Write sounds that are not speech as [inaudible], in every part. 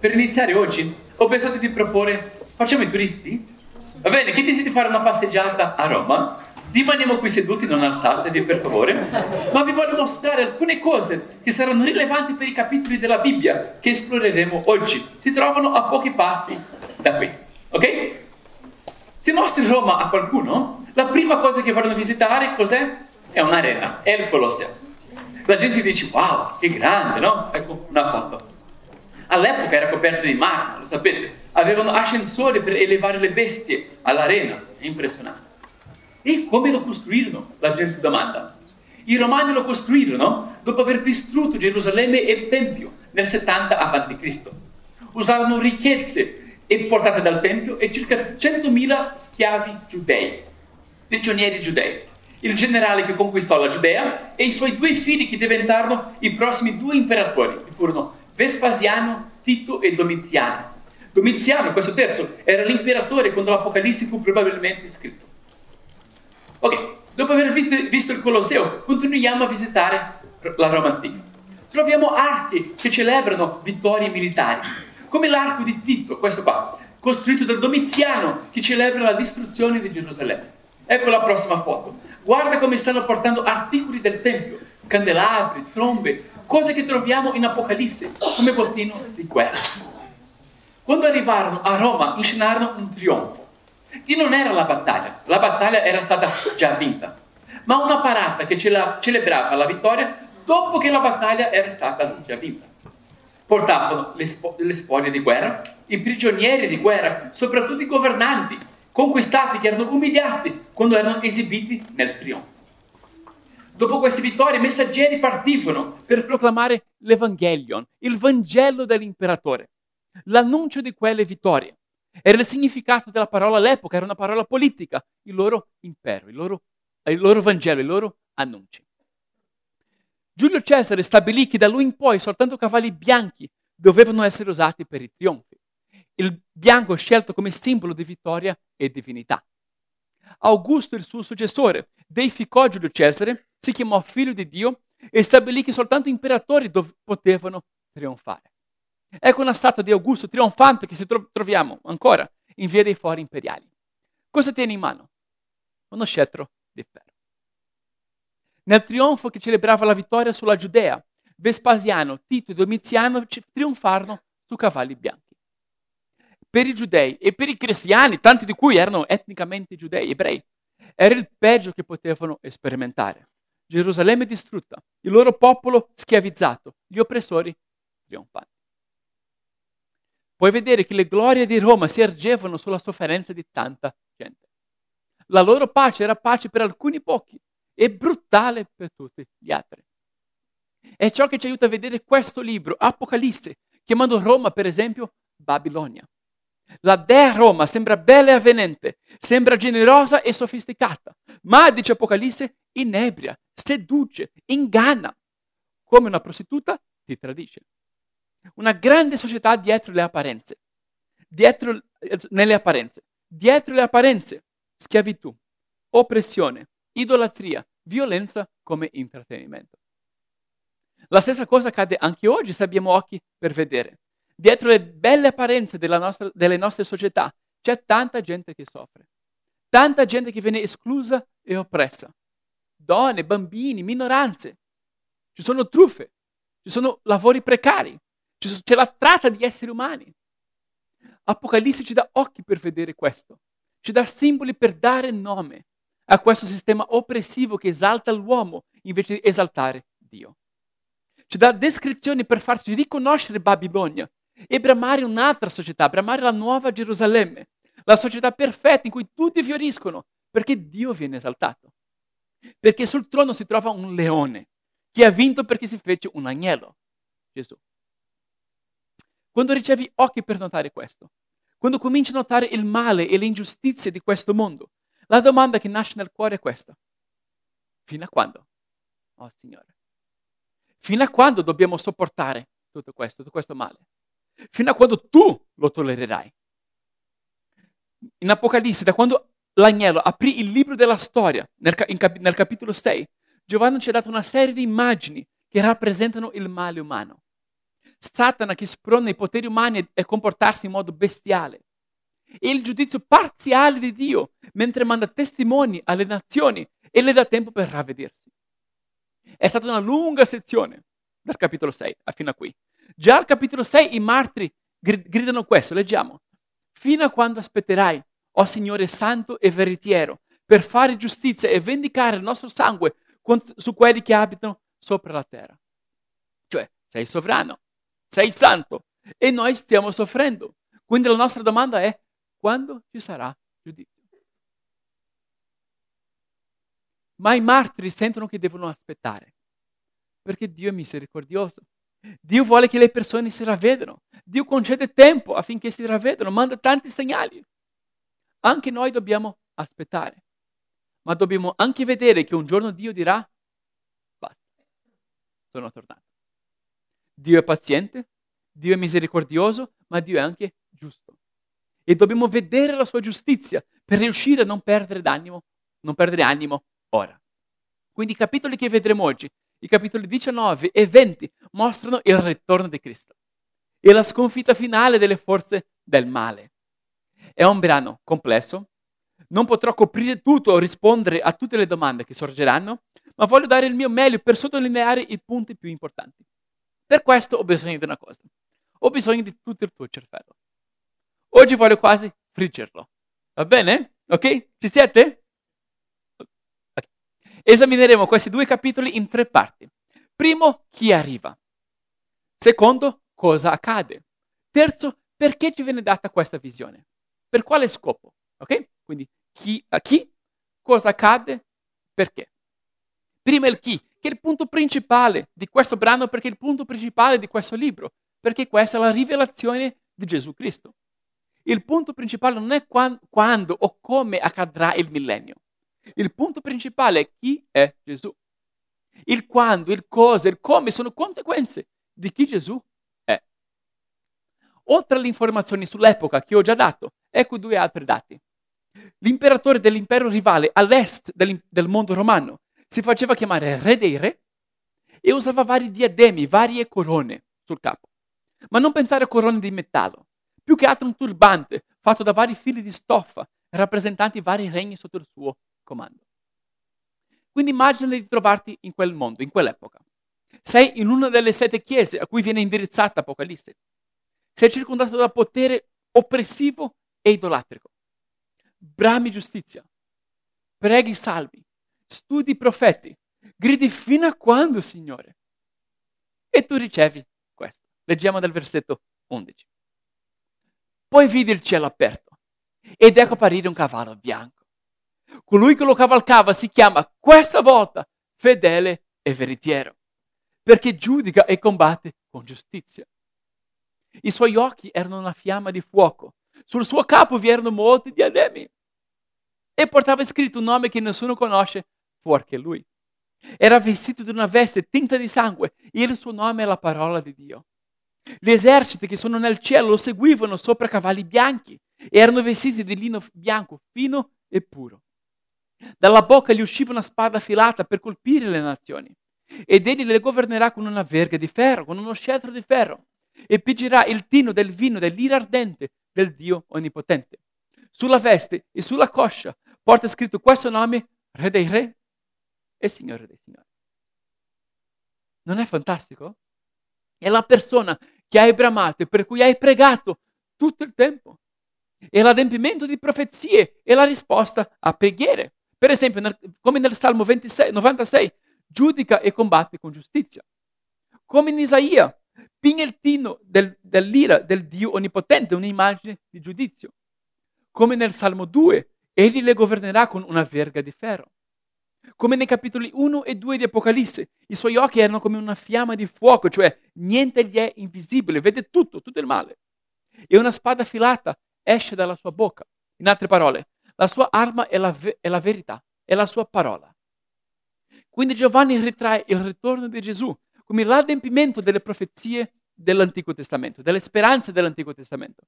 Per iniziare oggi ho pensato di proporre, facciamo i turisti? Va bene, chi dice di fare una passeggiata a Roma? Rimaniamo qui seduti, non alzatevi per favore, ma vi voglio mostrare alcune cose che saranno rilevanti per i capitoli della Bibbia che esploreremo oggi. Si trovano a pochi passi da qui, ok? Se mostri Roma a qualcuno, la prima cosa che vorranno visitare cos'è? È un'arena, è il Colosseo. La gente dice, wow, che grande, no? Ecco una foto. All'epoca era coperto di marmo, lo sapete. Avevano ascensori per elevare le bestie all'arena. È impressionante. E come lo costruirono? La gente domanda. I romani lo costruirono dopo aver distrutto Gerusalemme e il Tempio nel 70 a.C. Usavano ricchezze importate dal Tempio e circa 100.000 schiavi giudei, prigionieri giudei. Il generale che conquistò la Giudea e i suoi due figli che diventarono i prossimi due imperatori, che furono Vespasiano, Tito e Domiziano. Domiziano, questo terzo, era l'imperatore quando l'Apocalisse fu probabilmente scritto. Ok, dopo aver visto il Colosseo, continuiamo a visitare la Roma antica. Troviamo archi che celebrano vittorie militari, come l'arco di Tito, questo qua, costruito da Domiziano, che celebra la distruzione di Gerusalemme. Ecco la prossima foto. Guarda come stanno portando articoli del Tempio, candelabri, trombe, cose che troviamo in Apocalisse, come bottino di guerra. Quando arrivarono a Roma, inscenarono un trionfo che non era la battaglia, la battaglia era stata già vinta, ma una parata che celebrava la vittoria dopo che la battaglia era stata già vinta. Portavano le, spo- le spoglie di guerra, i prigionieri di guerra, soprattutto i governanti, conquistati che erano umiliati quando erano esibiti nel trionfo. Dopo queste vittorie, i messaggeri partivano per proclamare l'Evangelion, il Vangelo dell'imperatore, l'annuncio di quelle vittorie. Era il significato della parola all'epoca, era una parola politica, il loro impero, il loro, il loro Vangelo, i loro annunci. Giulio Cesare stabilì che da lui in poi soltanto cavalli bianchi dovevano essere usati per i trionfi. Il bianco scelto come simbolo di vittoria e divinità. Augusto, il suo successore, deificò Giulio Cesare, si chiamò figlio di Dio e stabilì che soltanto imperatori dov- potevano trionfare. Ecco una statua di Augusto trionfante che tro- troviamo ancora in via dei fori imperiali. Cosa tiene in mano? Uno scettro di ferro. Nel trionfo che celebrava la vittoria sulla Giudea, Vespasiano, Tito e Domiziano trionfarono su cavalli bianchi. Per i giudei e per i cristiani, tanti di cui erano etnicamente giudei, ebrei, era il peggio che potevano sperimentare. Gerusalemme distrutta, il loro popolo schiavizzato, gli oppressori trionfanti puoi vedere che le glorie di Roma si ergevano sulla sofferenza di tanta gente. La loro pace era pace per alcuni pochi e brutale per tutti gli altri. È ciò che ci aiuta a vedere questo libro, Apocalisse, chiamando Roma, per esempio, Babilonia. La dea Roma sembra bella e avvenente, sembra generosa e sofisticata, ma, dice Apocalisse, inebria, seduce, inganna. Come una prostituta ti tradisce. Una grande società dietro le apparenze. Dietro, nelle apparenze. Dietro le apparenze, schiavitù, oppressione, idolatria, violenza come intrattenimento. La stessa cosa accade anche oggi se abbiamo occhi per vedere. Dietro le belle apparenze nostra, delle nostre società c'è tanta gente che soffre, tanta gente che viene esclusa e oppressa. Donne, bambini, minoranze. Ci sono truffe, ci sono lavori precari, c'è la tratta di esseri umani. Apocalisse ci dà occhi per vedere questo, ci dà simboli per dare nome a questo sistema oppressivo che esalta l'uomo invece di esaltare Dio. Ci dà descrizioni per farci riconoscere Babilonia e bramare un'altra società, bramare la nuova Gerusalemme, la società perfetta in cui tutti fioriscono perché Dio viene esaltato. Perché sul trono si trova un leone che ha vinto perché si fece un agnello, Gesù. Quando ricevi occhi per notare questo, quando cominci a notare il male e le ingiustizie di questo mondo, la domanda che nasce nel cuore è questa. Fino a quando? Oh Signore. Fino a quando dobbiamo sopportare tutto questo, tutto questo male? Fino a quando tu lo tollererai? In Apocalisse, da quando l'agnello aprì il libro della storia, nel, cap- nel capitolo 6, Giovanni ci ha dato una serie di immagini che rappresentano il male umano. Satana che sprona i poteri umani e comportarsi in modo bestiale. E il giudizio parziale di Dio, mentre manda testimoni alle nazioni e le dà tempo per ravvedersi. È stata una lunga sezione dal capitolo 6 fino a qui. Già al capitolo 6 i martiri gridano questo, leggiamo. Fino a quando aspetterai, o Signore santo e veritiero, per fare giustizia e vendicare il nostro sangue su quelli che abitano sopra la terra. Cioè, sei sovrano, sei santo e noi stiamo soffrendo. Quindi la nostra domanda è quando ci sarà giudizio? Ma i martiri sentono che devono aspettare, perché Dio è misericordioso. Dio vuole che le persone si ravvedano. Dio concede tempo affinché si ravvedano, manda tanti segnali. Anche noi dobbiamo aspettare, ma dobbiamo anche vedere che un giorno Dio dirà, basta, sono tornato. Dio è paziente, Dio è misericordioso, ma Dio è anche giusto. E dobbiamo vedere la sua giustizia per riuscire a non perdere d'animo, non perdere animo ora. Quindi i capitoli che vedremo oggi, i capitoli 19 e 20, mostrano il ritorno di Cristo e la sconfitta finale delle forze del male. È un brano complesso, non potrò coprire tutto o rispondere a tutte le domande che sorgeranno, ma voglio dare il mio meglio per sottolineare i punti più importanti. Per questo ho bisogno di una cosa. Ho bisogno di tutto il tuo cervello. Oggi voglio quasi friggerlo. Va bene? Ok? Ci siete? Okay. Esamineremo questi due capitoli in tre parti. Primo, chi arriva. Secondo, cosa accade. Terzo, perché ci viene data questa visione. Per quale scopo? Ok? Quindi chi, a chi, cosa accade, perché. Prima il chi, che è il punto principale di questo brano, perché è il punto principale di questo libro, perché questa è la rivelazione di Gesù Cristo. Il punto principale non è quando, quando o come accadrà il millennio. Il punto principale è chi è Gesù. Il quando, il cosa, il come sono conseguenze di chi Gesù. Oltre alle informazioni sull'epoca che ho già dato, ecco due altri dati. L'imperatore dell'impero rivale all'est del, del mondo romano si faceva chiamare re dei re e usava vari diademi, varie corone sul capo. Ma non pensare a corone di metallo, più che altro un turbante fatto da vari fili di stoffa rappresentanti vari regni sotto il suo comando. Quindi immagina di trovarti in quel mondo, in quell'epoca. Sei in una delle sette chiese a cui viene indirizzata Apocalisse. Sei circondato da potere oppressivo e idolatrico. Brami giustizia, preghi salvi, studi profeti, gridi fino a quando, Signore? E tu ricevi questo. Leggiamo dal versetto 11. Poi vidi il cielo aperto ed ecco apparire un cavallo bianco. Colui che lo cavalcava si chiama questa volta fedele e veritiero, perché giudica e combatte con giustizia. I suoi occhi erano una fiamma di fuoco, sul suo capo vi erano molti diademi e portava scritto un nome che nessuno conosce fuorché lui. Era vestito di una veste tinta di sangue e il suo nome è la parola di Dio. Gli eserciti che sono nel cielo lo seguivano sopra cavalli bianchi e erano vestiti di lino bianco, fino e puro. Dalla bocca gli usciva una spada affilata per colpire le nazioni. Ed egli le governerà con una verga di ferro, con uno scettro di ferro, e piggerà il tino del vino dell'ira ardente del Dio Onnipotente. Sulla veste e sulla coscia porta scritto questo nome, Re dei Re e Signore dei Signori. Non è fantastico? È la persona che hai bramato e per cui hai pregato tutto il tempo. È l'adempimento di profezie e la risposta a preghiere. Per esempio, nel, come nel Salmo 26, 96, giudica e combatte con giustizia. Come in Isaia, pigna il tino del, dell'ira del Dio Onnipotente, un'immagine di giudizio. Come nel Salmo 2, egli le governerà con una verga di ferro. Come nei capitoli 1 e 2 di Apocalisse, i suoi occhi erano come una fiamma di fuoco, cioè niente gli è invisibile, vede tutto, tutto il male. E una spada affilata esce dalla sua bocca. In altre parole, la sua arma è la, ve- è la verità, è la sua parola. Quindi Giovanni ritrae il ritorno di Gesù come l'adempimento delle profezie dell'Antico Testamento, delle speranze dell'Antico Testamento,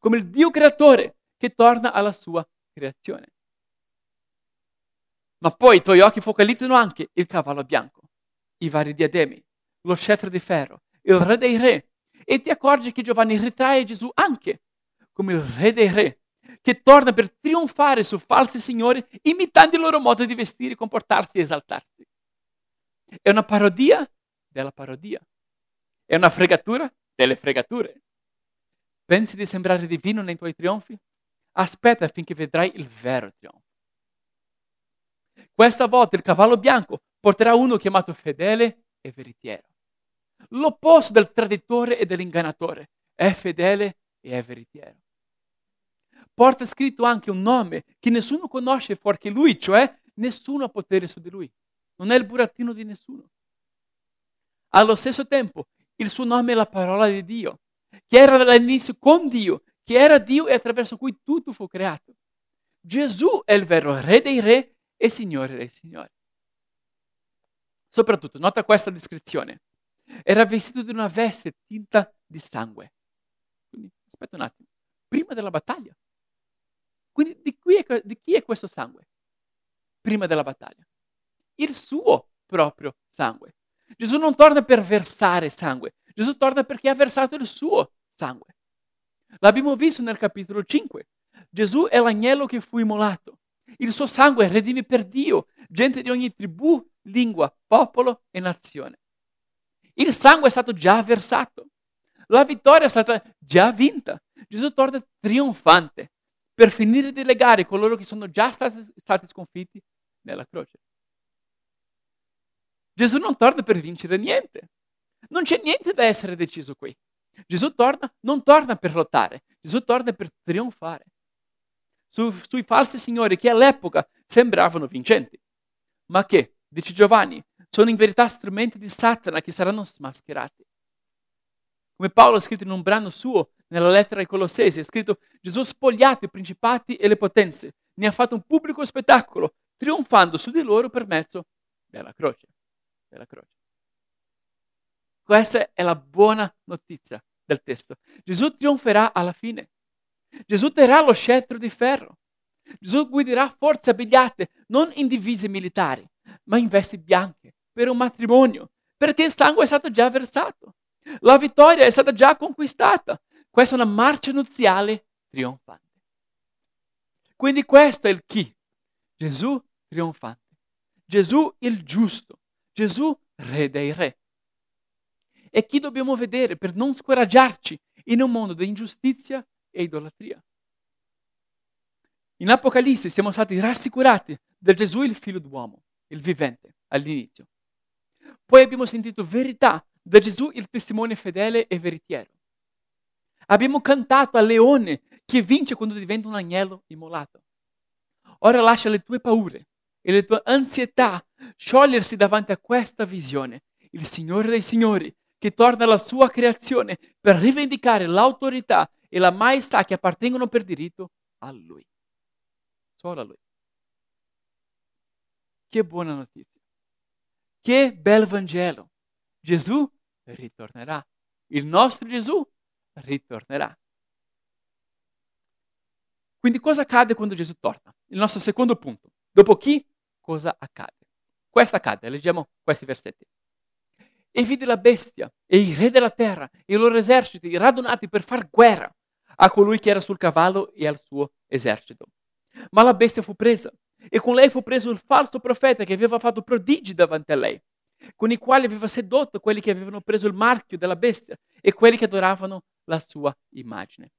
come il Dio creatore che torna alla sua creazione. Ma poi i tuoi occhi focalizzano anche il cavallo bianco, i vari diademi, lo scettro di ferro, il re dei re, E ti accorgi che Giovanni ritrae Gesù anche come il re dei re, che torna per trionfare su falsi signori, imitando il loro modo di vestire, comportarsi e esaltarsi. È una parodia della parodia. È una fregatura delle fregature. Pensi di sembrare divino nei tuoi trionfi? Aspetta finché vedrai il vero trionfo. Questa volta il cavallo bianco porterà uno chiamato fedele e veritiero. L'opposto del traditore e dell'ingannatore. È fedele e è veritiero. Porta scritto anche un nome che nessuno conosce fuori che lui, cioè nessuno ha potere su di lui. Non è il burattino di nessuno. Allo stesso tempo, il suo nome è la parola di Dio, che era dall'inizio con Dio, che era Dio e attraverso cui tutto fu creato. Gesù è il vero Re dei Re e Signore dei Signori. Soprattutto, nota questa descrizione. Era vestito di una veste tinta di sangue. Quindi, aspetta un attimo. Prima della battaglia. Quindi di, è, di chi è questo sangue? Prima della battaglia. Il suo proprio sangue. Gesù non torna per versare sangue, Gesù torna perché ha versato il suo sangue. L'abbiamo visto nel capitolo 5. Gesù è l'agnello che fu immolato. Il suo sangue redime per Dio gente di ogni tribù, lingua, popolo e nazione. Il sangue è stato già versato. La vittoria è stata già vinta. Gesù torna trionfante per finire di legare coloro che sono già stati, stati sconfitti nella croce. Gesù non torna per vincere niente. Non c'è niente da essere deciso qui. Gesù torna, non torna per lottare, Gesù torna per trionfare. Su, sui falsi signori che all'epoca sembravano vincenti, ma che, dice Giovanni, sono in verità strumenti di Satana che saranno smascherati. Come Paolo ha scritto in un brano suo nella lettera ai Colossesi, ha scritto Gesù ha spogliato i principati e le potenze, ne ha fatto un pubblico spettacolo, trionfando su di loro per mezzo della croce della croce. Questa è la buona notizia del testo. Gesù trionferà alla fine. Gesù terrà lo scettro di ferro. Gesù guiderà forze abbigliate non in divise militari, ma in vesti bianche per un matrimonio, perché il sangue è stato già versato. La vittoria è stata già conquistata. Questa è una marcia nuziale trionfante. Quindi questo è il chi. Gesù trionfante. Gesù il giusto. Gesù, re dei re. E chi dobbiamo vedere per non scoraggiarci in un mondo di ingiustizia e idolatria? In Apocalisse siamo stati rassicurati da Gesù il figlio d'uomo, il vivente, all'inizio. Poi abbiamo sentito verità da Gesù il testimone fedele e veritiero. Abbiamo cantato al leone che vince quando diventa un agnello immolato. Ora lascia le tue paure, e le tue ansietà sciogliersi davanti a questa visione. Il Signore dei Signori che torna alla sua creazione per rivendicare l'autorità e la maestà che appartengono per diritto a Lui. Solo a Lui. Che buona notizia. Che bel Vangelo. Gesù ritornerà. Il nostro Gesù ritornerà. Quindi cosa accade quando Gesù torna? Il nostro secondo punto. Dopo chi cosa accade. Questo accade, leggiamo questi versetti. E vide la bestia e i re della terra e i loro eserciti radunati per far guerra a colui che era sul cavallo e al suo esercito. Ma la bestia fu presa e con lei fu preso il falso profeta che aveva fatto prodigi davanti a lei, con i quali aveva sedotto quelli che avevano preso il marchio della bestia e quelli che adoravano la sua immagine.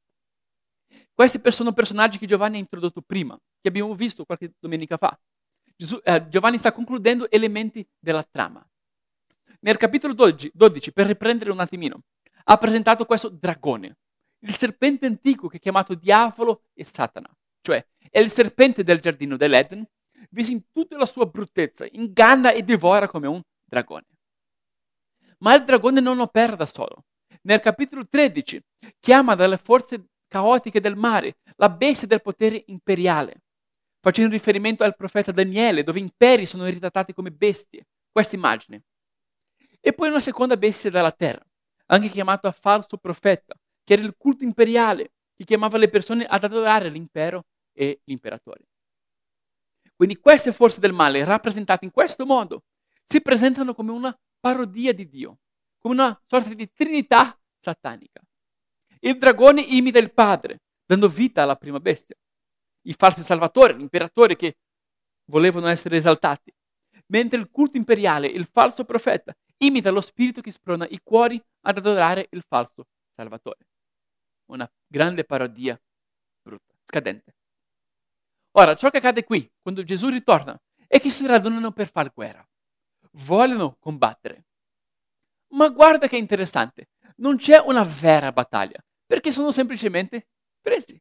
Questi sono personaggi che Giovanni ha introdotto prima, che abbiamo visto qualche domenica fa. Gesù, eh, Giovanni sta concludendo elementi della trama. Nel capitolo 12, 12, per riprendere un attimino, ha presentato questo dragone, il serpente antico che è chiamato diavolo e Satana, cioè è il serpente del giardino dell'Eden, visto in tutta la sua bruttezza, inganna e divora come un dragone. Ma il dragone non opera da solo. Nel capitolo 13 chiama dalle forze caotiche del mare la bestia del potere imperiale, facendo riferimento al profeta Daniele, dove imperi sono ritrattati come bestie, questa immagine. E poi una seconda bestia dalla terra, anche chiamata falso profeta, che era il culto imperiale, che chiamava le persone ad adorare l'impero e l'imperatore. Quindi queste forze del male, rappresentate in questo modo, si presentano come una parodia di Dio, come una sorta di trinità satanica. Il dragone imita il padre, dando vita alla prima bestia. I falsi salvatori, gli imperatori che volevano essere esaltati. Mentre il culto imperiale, il falso profeta, imita lo spirito che sprona i cuori ad adorare il falso salvatore. Una grande parodia brutta, scadente. Ora, ciò che accade qui, quando Gesù ritorna, è che si radunano per far guerra. Vogliono combattere. Ma guarda che interessante, non c'è una vera battaglia, perché sono semplicemente presi.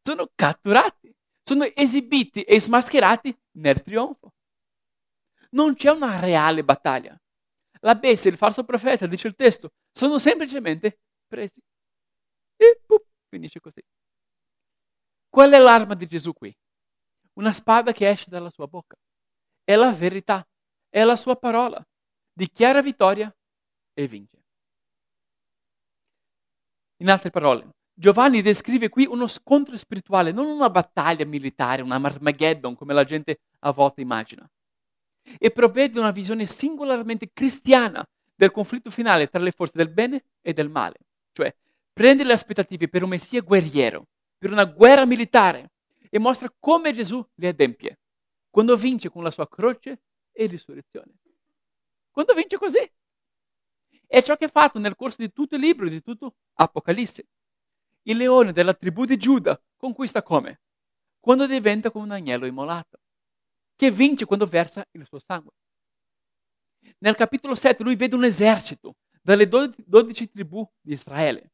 Sono catturati, sono esibiti e smascherati nel trionfo. Non c'è una reale battaglia. La bestia il falso profeta, dice il testo, sono semplicemente presi. E pup, finisce così. Qual è l'arma di Gesù qui? Una spada che esce dalla sua bocca. È la verità, è la sua parola. Dichiara vittoria e vince. In altre parole, Giovanni descrive qui uno scontro spirituale, non una battaglia militare, una Armageddon come la gente a volte immagina. E provvede una visione singolarmente cristiana del conflitto finale tra le forze del bene e del male. Cioè, prende le aspettative per un messia guerriero, per una guerra militare, e mostra come Gesù le adempie, quando vince con la sua croce e risurrezione. Quando vince così. È ciò che ha fatto nel corso di tutto il libro, di tutto Apocalisse. Il leone della tribù di Giuda conquista come? Quando diventa come un agnello immolato, che vince quando versa il suo sangue. Nel capitolo 7 lui vede un esercito dalle 12 tribù di Israele.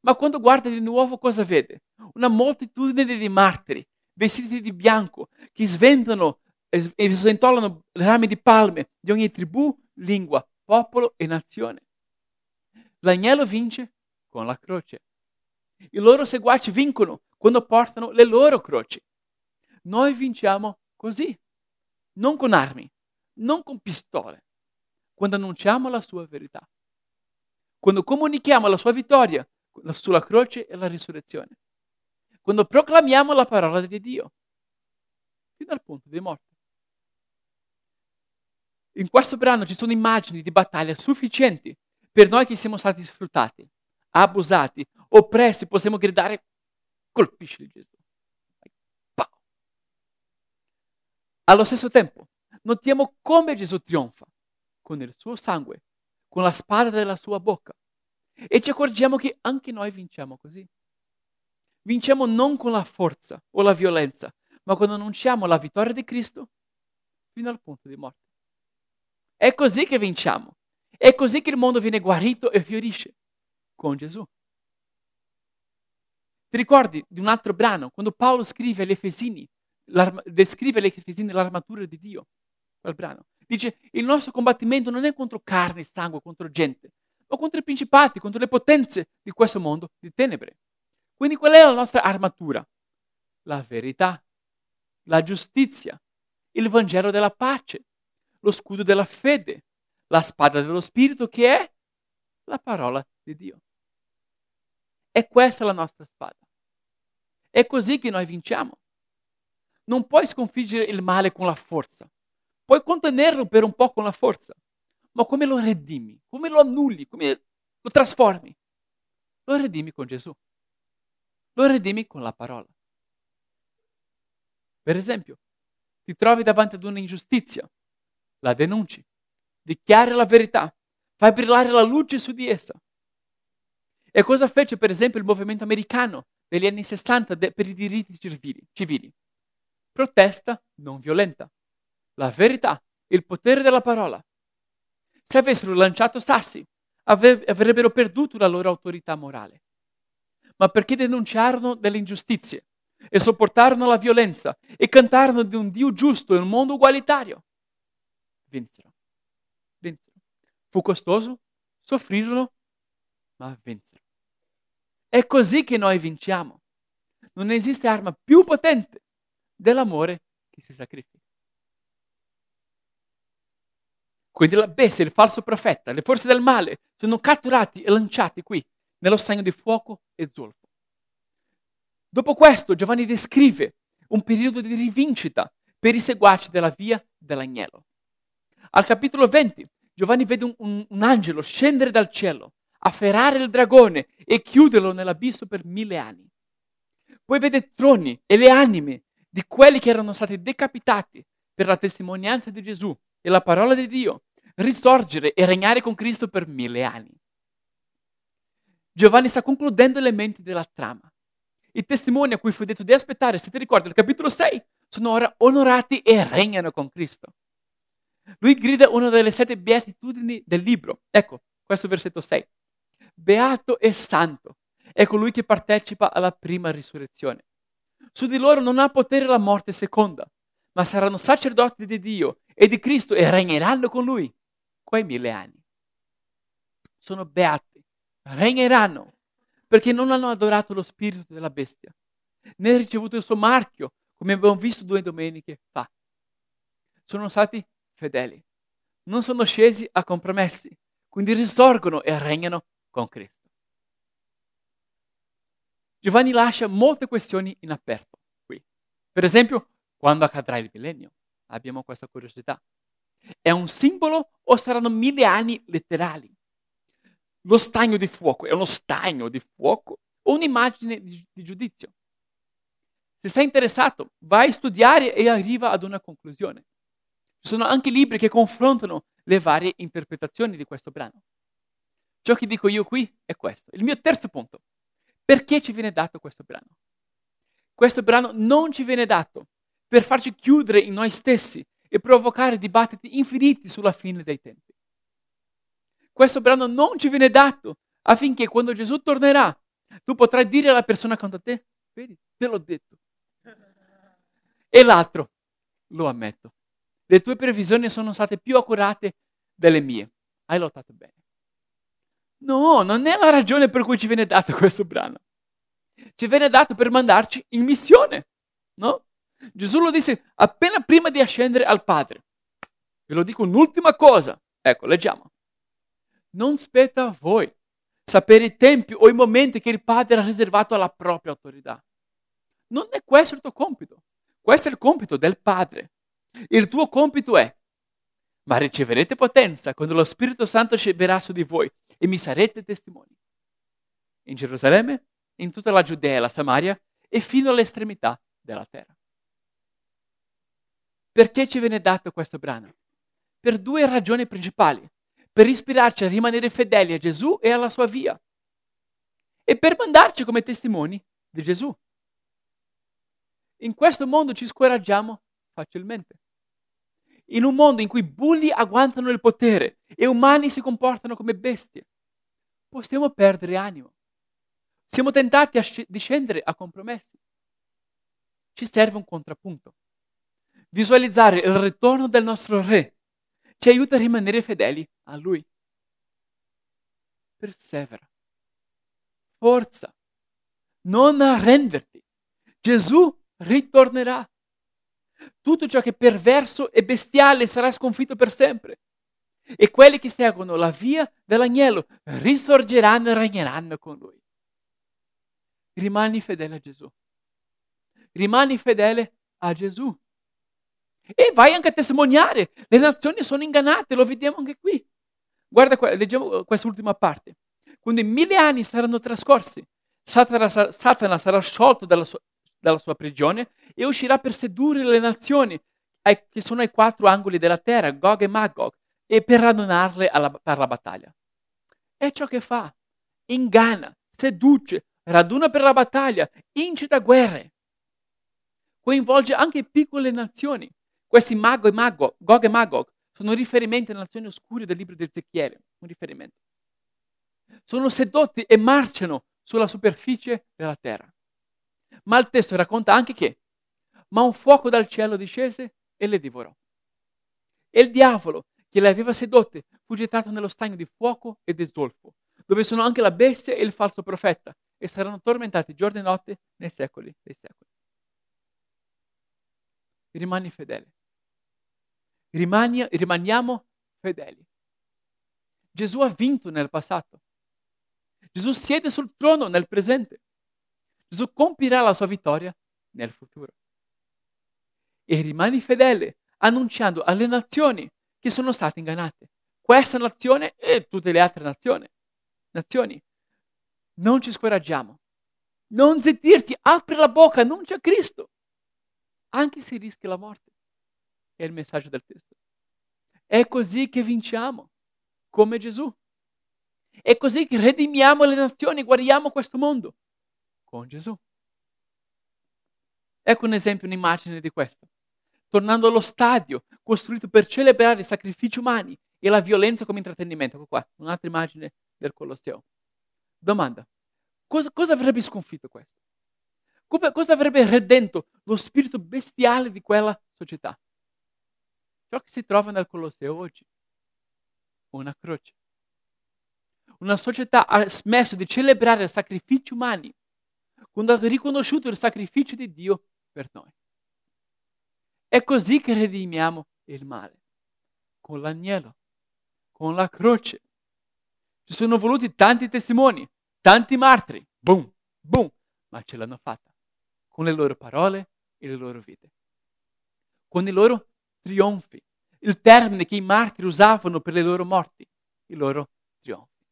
Ma quando guarda di nuovo cosa vede? Una moltitudine di martiri, vestiti di bianco, che sventano e sventolano rami di palme di ogni tribù, lingua, popolo e nazione. L'agnello vince con la croce. I loro seguaci vincono quando portano le loro croci. Noi vinciamo così, non con armi, non con pistole, quando annunciamo la sua verità, quando comunichiamo la sua vittoria sulla croce e la risurrezione, quando proclamiamo la parola di Dio, fino al punto di morte. In questo brano ci sono immagini di battaglia sufficienti per noi che siamo stati sfruttati, abusati, oppressi, possiamo gridare, colpisci Gesù. Allo stesso tempo, notiamo come Gesù trionfa con il suo sangue, con la spada della sua bocca. E ci accorgiamo che anche noi vinciamo così. Vinciamo non con la forza o la violenza, ma quando annunciamo la vittoria di Cristo fino al punto di morte. È così che vinciamo. È così che il mondo viene guarito e fiorisce con Gesù. Ti ricordi di un altro brano, quando Paolo scrive agli Efesini, descrive agli Efesini l'armatura di Dio, quel brano. Dice, il nostro combattimento non è contro carne e sangue, contro gente, ma contro i principati, contro le potenze di questo mondo di tenebre. Quindi qual è la nostra armatura? La verità, la giustizia, il Vangelo della pace, lo scudo della fede, la spada dello Spirito che è la parola di Dio. E questa è la nostra spada. È così che noi vinciamo. Non puoi sconfiggere il male con la forza. Puoi contenerlo per un po' con la forza. Ma come lo redimi? Come lo annulli? Come lo trasformi? Lo redimi con Gesù. Lo redimi con la parola. Per esempio, ti trovi davanti ad un'ingiustizia, la denunci, dichiari la verità, fai brillare la luce su di essa. E cosa fece per esempio il movimento americano negli anni 60 de- per i diritti civili, civili? Protesta non violenta. La verità, il potere della parola. Se avessero lanciato sassi, ave- avrebbero perduto la loro autorità morale. Ma perché denunciarono delle ingiustizie e sopportarono la violenza e cantarono di un Dio giusto e un mondo ugualitario, vinsero. Vinsero. Fu costoso, soffrirono, ma vinsero. È così che noi vinciamo. Non esiste arma più potente dell'amore che si sacrifica. Quindi la bestia, il falso profeta, le forze del male sono catturati e lanciati qui, nello stagno di fuoco e zolfo. Dopo questo Giovanni descrive un periodo di rivincita per i seguaci della via dell'agnello. Al capitolo 20 Giovanni vede un, un, un angelo scendere dal cielo afferrare il dragone e chiuderlo nell'abisso per mille anni. Poi vede troni e le anime di quelli che erano stati decapitati per la testimonianza di Gesù e la parola di Dio risorgere e regnare con Cristo per mille anni. Giovanni sta concludendo elementi della trama. I testimoni a cui fu detto di aspettare, se ti ricordi, il capitolo 6, sono ora onorati e regnano con Cristo. Lui grida una delle sette beatitudini del libro. Ecco, questo versetto 6. Beato e santo è colui che partecipa alla prima risurrezione. Su di loro non ha potere la morte seconda, ma saranno sacerdoti di Dio e di Cristo e regneranno con lui quei mille anni. Sono beati, regneranno, perché non hanno adorato lo spirito della bestia, né ricevuto il suo marchio, come abbiamo visto due domeniche fa. Sono stati fedeli, non sono scesi a compromessi, quindi risorgono e regnano con Cristo. Giovanni lascia molte questioni in aperto qui. Per esempio, quando accadrà il millennio? Abbiamo questa curiosità. È un simbolo o saranno mille anni letterali? Lo stagno di fuoco è uno stagno di fuoco o un'immagine di, di giudizio? Se sei interessato, vai a studiare e arriva ad una conclusione. Ci sono anche libri che confrontano le varie interpretazioni di questo brano. Ciò che dico io qui è questo. Il mio terzo punto. Perché ci viene dato questo brano? Questo brano non ci viene dato per farci chiudere in noi stessi e provocare dibattiti infiniti sulla fine dei tempi. Questo brano non ci viene dato affinché quando Gesù tornerà, tu potrai dire alla persona accanto a te, vedi, te l'ho detto. E l'altro, lo ammetto, le tue previsioni sono state più accurate delle mie. Hai lottato bene. No, non è la ragione per cui ci viene dato [laughs] questo brano. Ci viene dato per mandarci in missione, no? Gesù lo disse appena prima di ascendere al Padre. Ve lo dico un'ultima cosa. Ecco, leggiamo. Non spetta a voi sapere i tempi o i momenti che il Padre ha riservato alla propria autorità. Non è questo il tuo compito. Questo è il compito del Padre. Il tuo compito è, ma riceverete potenza quando lo Spirito Santo verrà su di voi e mi sarete testimoni. In Gerusalemme, in tutta la Giudea e la Samaria e fino all'estremità della terra. Perché ci viene dato questo brano? Per due ragioni principali. Per ispirarci a rimanere fedeli a Gesù e alla sua via. E per mandarci come testimoni di Gesù. In questo mondo ci scoraggiamo facilmente. In un mondo in cui bulli agguantano il potere e umani si comportano come bestie, possiamo perdere animo. Siamo tentati a sc- di scendere a compromessi. Ci serve un contrappunto visualizzare il ritorno del nostro Re ci aiuta a rimanere fedeli a Lui. Persevera. Forza. Non arrenderti. Gesù ritornerà. Tutto ciò che è perverso e bestiale sarà sconfitto per sempre. E quelli che seguono la via dell'agnello risorgeranno e regneranno con lui. Rimani fedele a Gesù. Rimani fedele a Gesù. E vai anche a testimoniare. Le nazioni sono ingannate, lo vediamo anche qui. Guarda, qua, leggiamo quest'ultima parte. Quando i mille anni saranno trascorsi, Satana, Satana sarà sciolto dalla sua, dalla sua, prigione e uscirà per sedurre le nazioni ai, che sono ai quattro angoli della terra, Gog e Magog, e per radunarle alla, per la battaglia. È ciò che fa. Inganna, seduce, raduna per la battaglia, incita guerre. Coinvolge anche piccole nazioni questi Mago e Mago, Gog e Magog, sono riferimenti alle nazioni oscure del libro di Ezechiele, un riferimento. Sono sedotti e marciano sulla superficie della terra. Ma il testo racconta anche che, ma un fuoco dal cielo discese e le divorò. E il diavolo che le aveva sedotte fu gettato nello stagno di fuoco e di zolfo, dove sono anche la bestia e il falso profeta, e saranno tormentati giorno e notte nei secoli dei secoli. Rimani fedele rimani, rimaniamo fedeli. Gesù ha vinto nel passato. Gesù siede sul trono nel presente. Gesù compirà la sua vittoria nel futuro. E rimani fedele annunciando alle nazioni che sono state ingannate. Questa nazione e tutte le altre nazioni. nazioni. Non ci scoraggiamo. Non zittirti, apri la bocca, annuncia Cristo. Anche se rischi la morte. È il messaggio del testo. È così che vinciamo, come Gesù. È così che redimiamo le nazioni, guariamo questo mondo, con Gesù. Ecco un esempio, un'immagine di questo. Tornando allo stadio, costruito per celebrare i sacrifici umani e la violenza come intrattenimento. Ecco qua, un'altra immagine del Colosseo. Domanda, cosa, cosa avrebbe sconfitto questo? Come, cosa avrebbe redento lo spirito bestiale di quella società? Ciò che si trova nel Colosseo oggi. Una croce. Una società ha smesso di celebrare sacrifici umani quando ha riconosciuto il sacrificio di Dio per noi. È così che redimiamo il male, con l'agnello, con la croce. Ci sono voluti tanti testimoni, tanti martiri, boom, boom, ma ce l'hanno fatta con le loro parole e le loro vite, con i loro trionfi, il termine che i martiri usavano per le loro morti, i loro trionfi.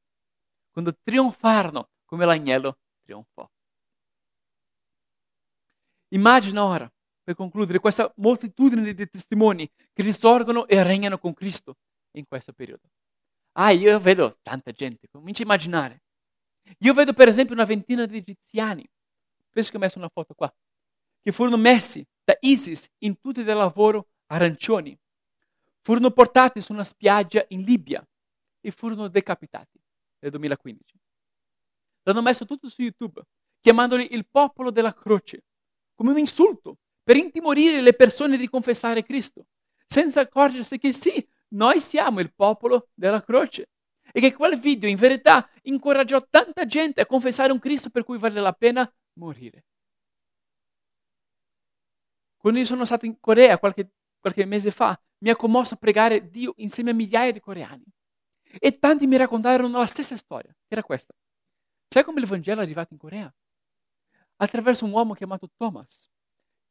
Quando trionfarono come l'agnello trionfò. Immagina ora, per concludere, questa moltitudine di testimoni che risorgono e regnano con Cristo in questo periodo. Ah, io vedo tanta gente, cominci a immaginare. Io vedo per esempio una ventina di egiziani, penso che ho messo una foto qua, che furono messi da ISIS in tutti del lavoro arancioni, furono portati su una spiaggia in Libia e furono decapitati nel 2015. L'hanno messo tutto su YouTube, chiamandoli il popolo della croce, come un insulto, per intimorire le persone di confessare Cristo, senza accorgersi che sì, noi siamo il popolo della croce. E che quel video in verità incoraggiò tanta gente a confessare un Cristo per cui vale la pena morire. Quando io sono stato in Corea qualche, qualche mese fa, mi ha commosso a pregare Dio insieme a migliaia di coreani. E tanti mi raccontarono la stessa storia, che era questa. Sai come il Vangelo è arrivato in Corea? Attraverso un uomo chiamato Thomas,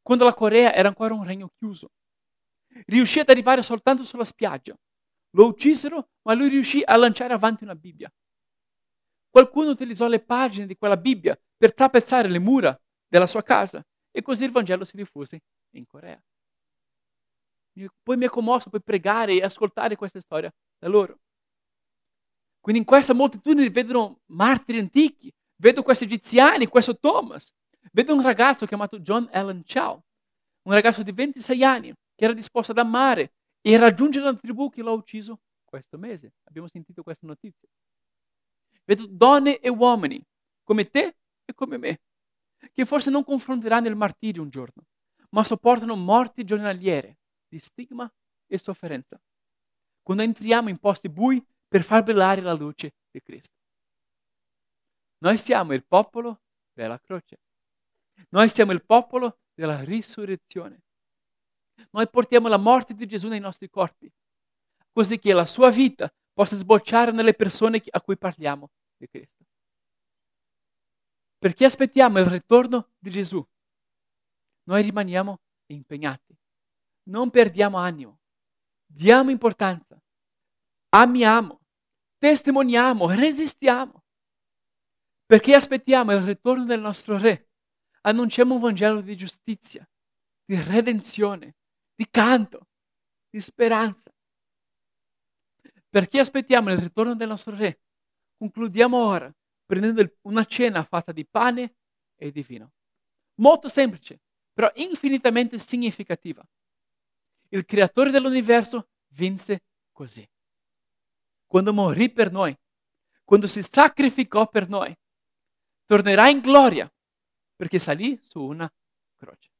quando la Corea era ancora un regno chiuso. Riuscì ad arrivare soltanto sulla spiaggia. Lo uccisero, ma lui riuscì a lanciare avanti una Bibbia. Qualcuno utilizzò le pagine di quella Bibbia per trapezzare le mura della sua casa e così il Vangelo si diffuse in Corea. Poi mi è commosso poi pregare e ascoltare questa storia da loro. Quindi in questa moltitudine vedono martiri antichi, vedo questi egiziani, questo Thomas, vedo un ragazzo chiamato John Allen Chow, un ragazzo di 26 anni che era disposto ad amare e raggiungere la tribù che l'ha ucciso questo mese. Abbiamo sentito questa notizia. Vedo donne e uomini come te e come me, che forse non confronteranno il martirio un giorno, ma sopportano morti giornaliere di stigma e sofferenza. Quando entriamo in posti bui per far brillare la luce di Cristo. Noi siamo il popolo della croce. Noi siamo il popolo della risurrezione. Noi portiamo la morte di Gesù nei nostri corpi, così che la sua vita possa sbocciare nelle persone a cui parliamo di Cristo. Perché aspettiamo il ritorno di Gesù? Noi rimaniamo impegnati, non perdiamo animo, diamo importanza, amiamo, testimoniamo, resistiamo. Perché aspettiamo il ritorno del nostro Re, annunciamo un Vangelo di giustizia, di redenzione, di canto, di speranza. Perché aspettiamo il ritorno del nostro Re? Concludiamo ora prendendo una cena fatta di pane e di vino. Molto semplice, però infinitamente significativa. Il creatore dell'universo vinse così. Quando morì per noi, quando si sacrificò per noi, tornerà in gloria perché salì su una croce.